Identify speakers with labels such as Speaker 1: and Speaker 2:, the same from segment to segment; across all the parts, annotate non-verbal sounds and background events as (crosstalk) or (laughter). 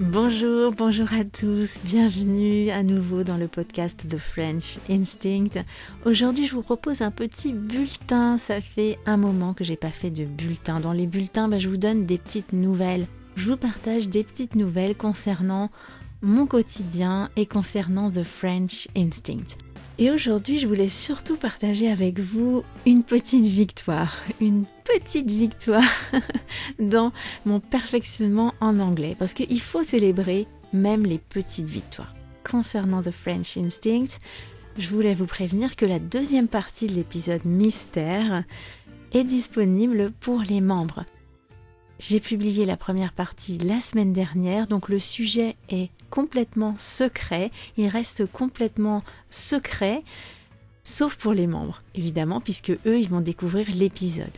Speaker 1: Bonjour, bonjour à tous, bienvenue à nouveau dans le podcast The French Instinct. Aujourd'hui je vous propose un petit bulletin, ça fait un moment que j'ai pas fait de bulletin. Dans les bulletins, bah, je vous donne des petites nouvelles. Je vous partage des petites nouvelles concernant mon quotidien et concernant The French Instinct. Et aujourd'hui, je voulais surtout partager avec vous une petite victoire, une petite victoire (laughs) dans mon perfectionnement en anglais, parce qu'il faut célébrer même les petites victoires. Concernant The French Instinct, je voulais vous prévenir que la deuxième partie de l'épisode mystère est disponible pour les membres. J'ai publié la première partie la semaine dernière, donc le sujet est complètement secret, il reste complètement secret, sauf pour les membres, évidemment, puisque eux, ils vont découvrir l'épisode.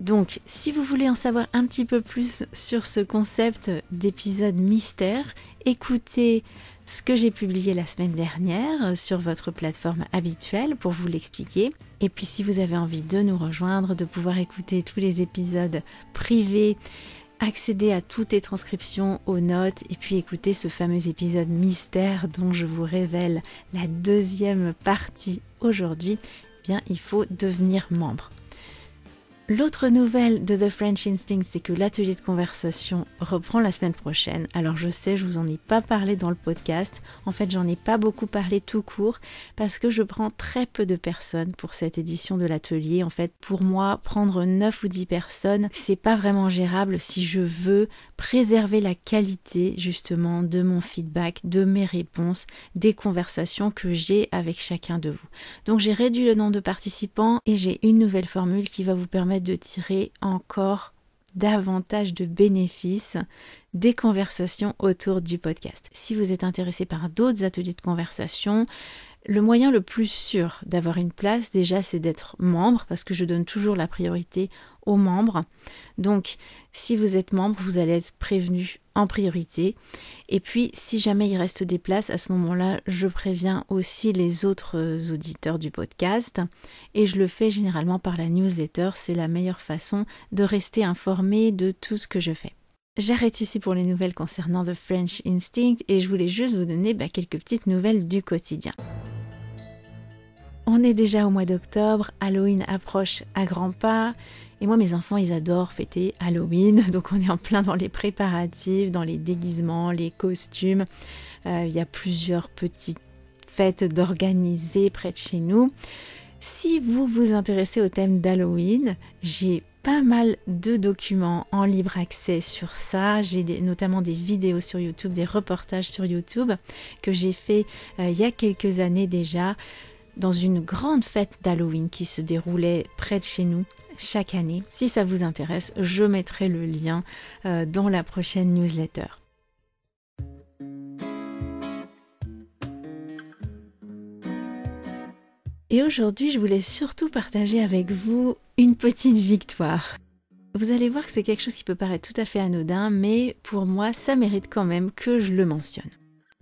Speaker 1: Donc, si vous voulez en savoir un petit peu plus sur ce concept d'épisode mystère, écoutez ce que j'ai publié la semaine dernière sur votre plateforme habituelle pour vous l'expliquer. Et puis si vous avez envie de nous rejoindre, de pouvoir écouter tous les épisodes privés, accéder à toutes les transcriptions, aux notes, et puis écouter ce fameux épisode mystère dont je vous révèle la deuxième partie aujourd'hui, bien il faut devenir membre. L'autre nouvelle de The French Instinct, c'est que l'atelier de conversation reprend la semaine prochaine. Alors je sais, je vous en ai pas parlé dans le podcast. En fait, j'en ai pas beaucoup parlé tout court parce que je prends très peu de personnes pour cette édition de l'atelier. En fait, pour moi, prendre 9 ou 10 personnes, c'est pas vraiment gérable si je veux préserver la qualité justement de mon feedback, de mes réponses, des conversations que j'ai avec chacun de vous. Donc j'ai réduit le nombre de participants et j'ai une nouvelle formule qui va vous permettre de tirer encore davantage de bénéfices des conversations autour du podcast. Si vous êtes intéressé par d'autres ateliers de conversation, le moyen le plus sûr d'avoir une place, déjà, c'est d'être membre, parce que je donne toujours la priorité aux membres. Donc, si vous êtes membre, vous allez être prévenu en priorité. Et puis, si jamais il reste des places, à ce moment-là, je préviens aussi les autres auditeurs du podcast. Et je le fais généralement par la newsletter. C'est la meilleure façon de rester informé de tout ce que je fais. J'arrête ici pour les nouvelles concernant The French Instinct et je voulais juste vous donner bah, quelques petites nouvelles du quotidien. On est déjà au mois d'octobre, Halloween approche à grands pas. Et moi, mes enfants, ils adorent fêter Halloween. (laughs) Donc, on est en plein dans les préparatifs, dans les déguisements, les costumes. Euh, il y a plusieurs petites fêtes d'organiser près de chez nous. Si vous vous intéressez au thème d'Halloween, j'ai pas mal de documents en libre accès sur ça. J'ai notamment des vidéos sur YouTube, des reportages sur YouTube que j'ai fait euh, il y a quelques années déjà dans une grande fête d'Halloween qui se déroulait près de chez nous chaque année. Si ça vous intéresse, je mettrai le lien euh, dans la prochaine newsletter. Et aujourd'hui, je voulais surtout partager avec vous une petite victoire. Vous allez voir que c'est quelque chose qui peut paraître tout à fait anodin, mais pour moi, ça mérite quand même que je le mentionne.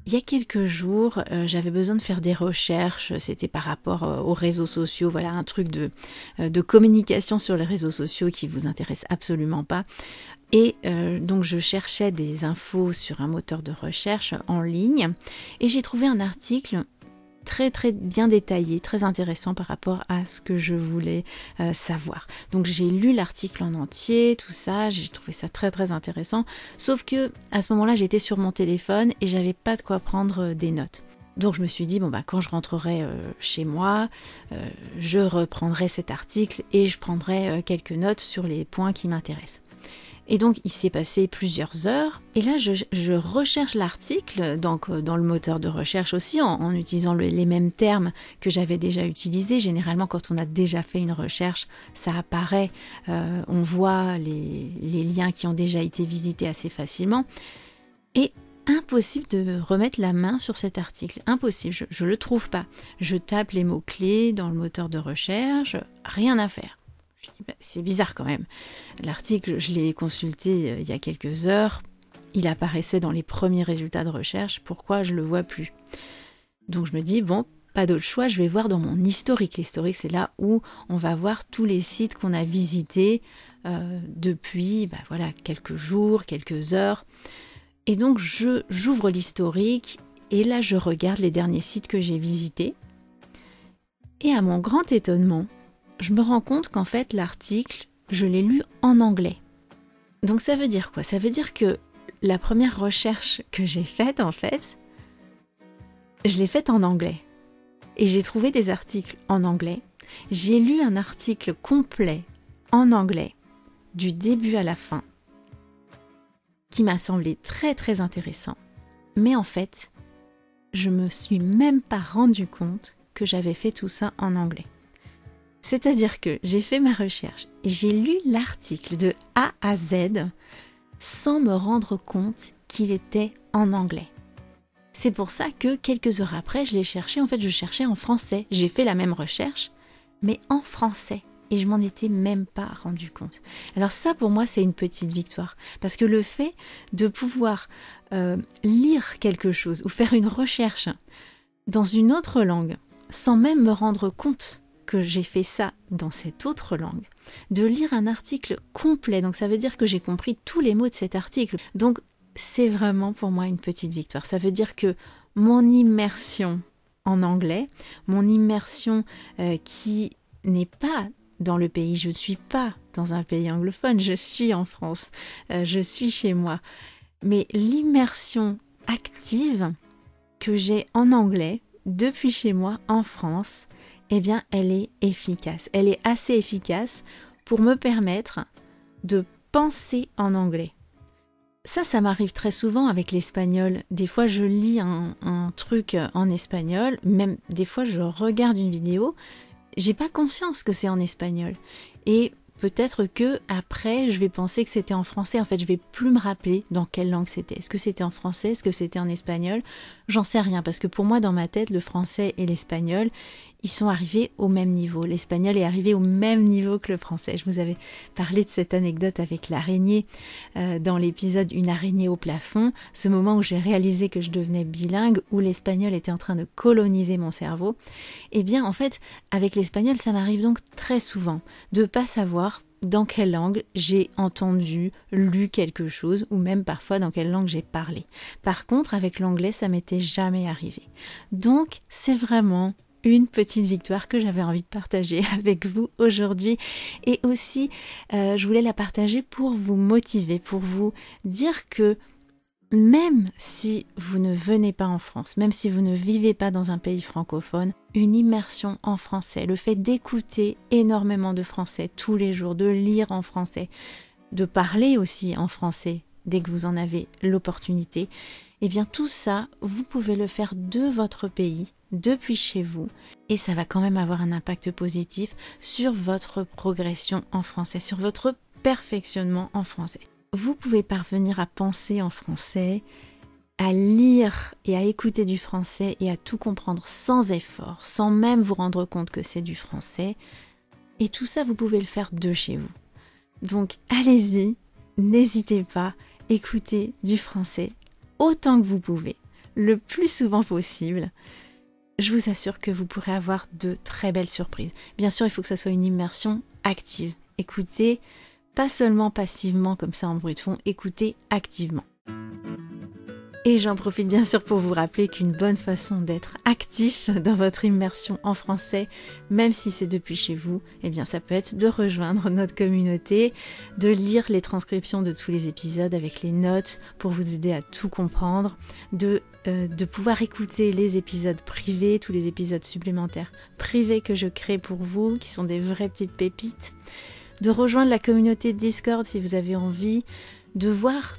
Speaker 1: Il y a quelques jours, euh, j'avais besoin de faire des recherches, c'était par rapport euh, aux réseaux sociaux, voilà un truc de, euh, de, communication sur les réseaux sociaux qui vous intéresse absolument pas. Et donc je cherchais des infos sur un moteur de recherche en ligne. Et j'ai trouvé un article très très bien détaillé, très intéressant par rapport à ce que je voulais euh, savoir. Donc j'ai lu l'article en entier, tout ça, j'ai trouvé ça très très intéressant. Sauf que à ce moment-là, j'étais sur mon téléphone et j'avais pas de quoi prendre euh, des notes. Donc je me suis dit, bon bah quand je rentrerai euh, chez moi, je reprendrai cet article et je prendrai quelques notes sur les points qui m'intéressent. Et donc il s'est passé plusieurs heures. Et là, je, recherche l'article, donc euh, dans le moteur de recherche aussi, en, utilisant les mêmes termes que j'avais déjà utilisés. Généralement, quand on a déjà fait une recherche, ça apparaît, euh, on voit les, liens qui ont déjà été visités assez facilement. Et impossible de remettre la main sur cet article. Impossible, je ne le trouve pas. Je tape les mots-clés dans le moteur de recherche, rien à faire. Bah, c'est bizarre quand même. L'article, je l'ai consulté euh, il y a quelques heures. Il apparaissait dans les premiers résultats de recherche. Pourquoi je le vois plus? Donc je me dis, bon, pas d'autre choix, je vais voir dans mon historique. L'historique, c'est là où on va voir tous les sites qu'on a visités euh, depuis bah, quelques jours, quelques heures. Et donc j'ouvre l'historique et là je regarde les derniers sites que j'ai visités. Et à mon grand étonnement, je me rends compte qu'en fait l'article, je l'ai lu en anglais. Donc ça veut dire quoi? Ça veut dire que la première recherche que j'ai faite en fait, je l'ai faite en anglais. Et j'ai trouvé des articles en anglais. J'ai lu un article complet en anglais, du début à la fin, qui m'a semblé très très intéressant. Mais en fait, je me suis même pas rendu compte que j'avais fait tout ça en anglais. C'est-à-dire que j'ai fait ma recherche, j'ai lu l'article de A à Z sans me rendre compte qu'il était en anglais. C'est pour ça que quelques heures après, je l'ai cherché. En fait, je cherchais en français. J'ai fait la même recherche, mais en français. Et je m'en étais même pas rendu compte. Alors ça, pour moi, c'est une petite victoire. Parce que le fait de pouvoir euh, lire quelque chose ou faire une recherche dans une autre langue, sans même me rendre compte que j'ai fait ça dans cette autre langue, de lire un article complet, donc ça veut dire que j'ai compris tous les mots de cet article. Donc c'est vraiment pour moi une petite victoire. Ça veut dire que mon immersion en anglais, mon immersion euh, qui n'est pas dans le pays, je ne suis pas dans un pays anglophone, je suis en France, euh, je suis chez moi. Mais l'immersion active que j'ai en anglais depuis chez moi en France, eh bien, elle est efficace. Elle est assez efficace pour me permettre de penser en anglais. Ça, ça m'arrive très souvent avec l'espagnol. Des fois, je lis un, truc en espagnol, même des fois, je regarde une vidéo, j'ai pas conscience que c'est en espagnol. Et peut-être que après je vais penser que c'était en français. En fait, je vais plus me rappeler dans quelle langue c'était. Est-ce que c'était en français? Est-ce que c'était en espagnol? J'en sais rien parce que pour moi, dans ma tête, le français et l'espagnol, ils sont arrivés au même niveau. L'espagnol est arrivé au même niveau que le français. Je vous avais parlé de cette anecdote avec l'araignée euh, dans l'épisode Une araignée au plafond, ce moment où j'ai réalisé que je devenais bilingue, où l'espagnol était en train de coloniser mon cerveau. Eh bien, en fait, avec l'espagnol, ça m'arrive donc très souvent de pas savoir dans quelle langue j'ai entendu, lu quelque chose, ou même parfois dans quelle langue j'ai parlé. Par contre, avec l'anglais, ça m'était jamais arrivé. Donc, c'est vraiment une petite victoire que j'avais envie de partager (laughs) avec vous aujourd'hui. Et aussi, euh, je voulais la partager pour vous motiver, pour vous dire que même si vous ne venez pas en France, même si vous ne vivez pas dans un pays francophone, une immersion en français, le fait d'écouter énormément de français tous les jours, de lire en français, de parler aussi en français dès que vous en avez l'opportunité, eh bien tout ça, vous pouvez le faire de votre pays, depuis chez vous, et ça va quand même avoir un impact positif sur votre progression en français, sur votre perfectionnement en français vous pouvez parvenir à penser en français, à lire et à écouter du français et à tout comprendre sans effort, sans même vous rendre compte que c'est du français. Et tout ça, vous pouvez le faire de chez vous. Donc allez-y, n'hésitez pas, écoutez du français autant que vous pouvez, le plus souvent possible. Je vous assure que vous pourrez avoir de très belles surprises. Bien sûr, il faut que ça soit une immersion active. Écoutez pas seulement passivement comme ça en bruit de fond, écoutez activement. Et j'en profite bien sûr pour vous rappeler qu'une bonne façon d'être actif (laughs) dans votre immersion en français, même si c'est depuis chez vous, eh bien ça peut être de rejoindre notre communauté, de lire les transcriptions de tous les épisodes avec les notes pour vous aider à tout comprendre, de, euh, pouvoir écouter les épisodes privés, tous les épisodes supplémentaires privés que je crée pour vous, qui sont des vraies petites pépites de rejoindre la communauté Discord si vous avez envie, de voir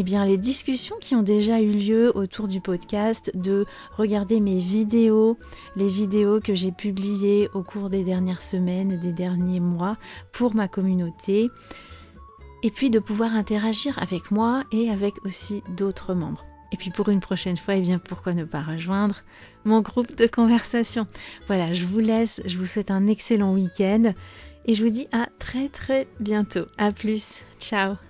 Speaker 1: eh bien, les discussions qui ont déjà eu lieu autour du podcast, de regarder mes vidéos, les vidéos que j'ai publiées au cours des dernières semaines, des derniers mois pour ma communauté, et puis de pouvoir interagir avec moi et avec aussi d'autres membres. Et puis pour une prochaine fois, eh bien pourquoi ne pas rejoindre mon groupe de conversation? Voilà, je vous laisse, je vous souhaite un excellent week-end et je vous dis à très très bientôt. À plus, ciao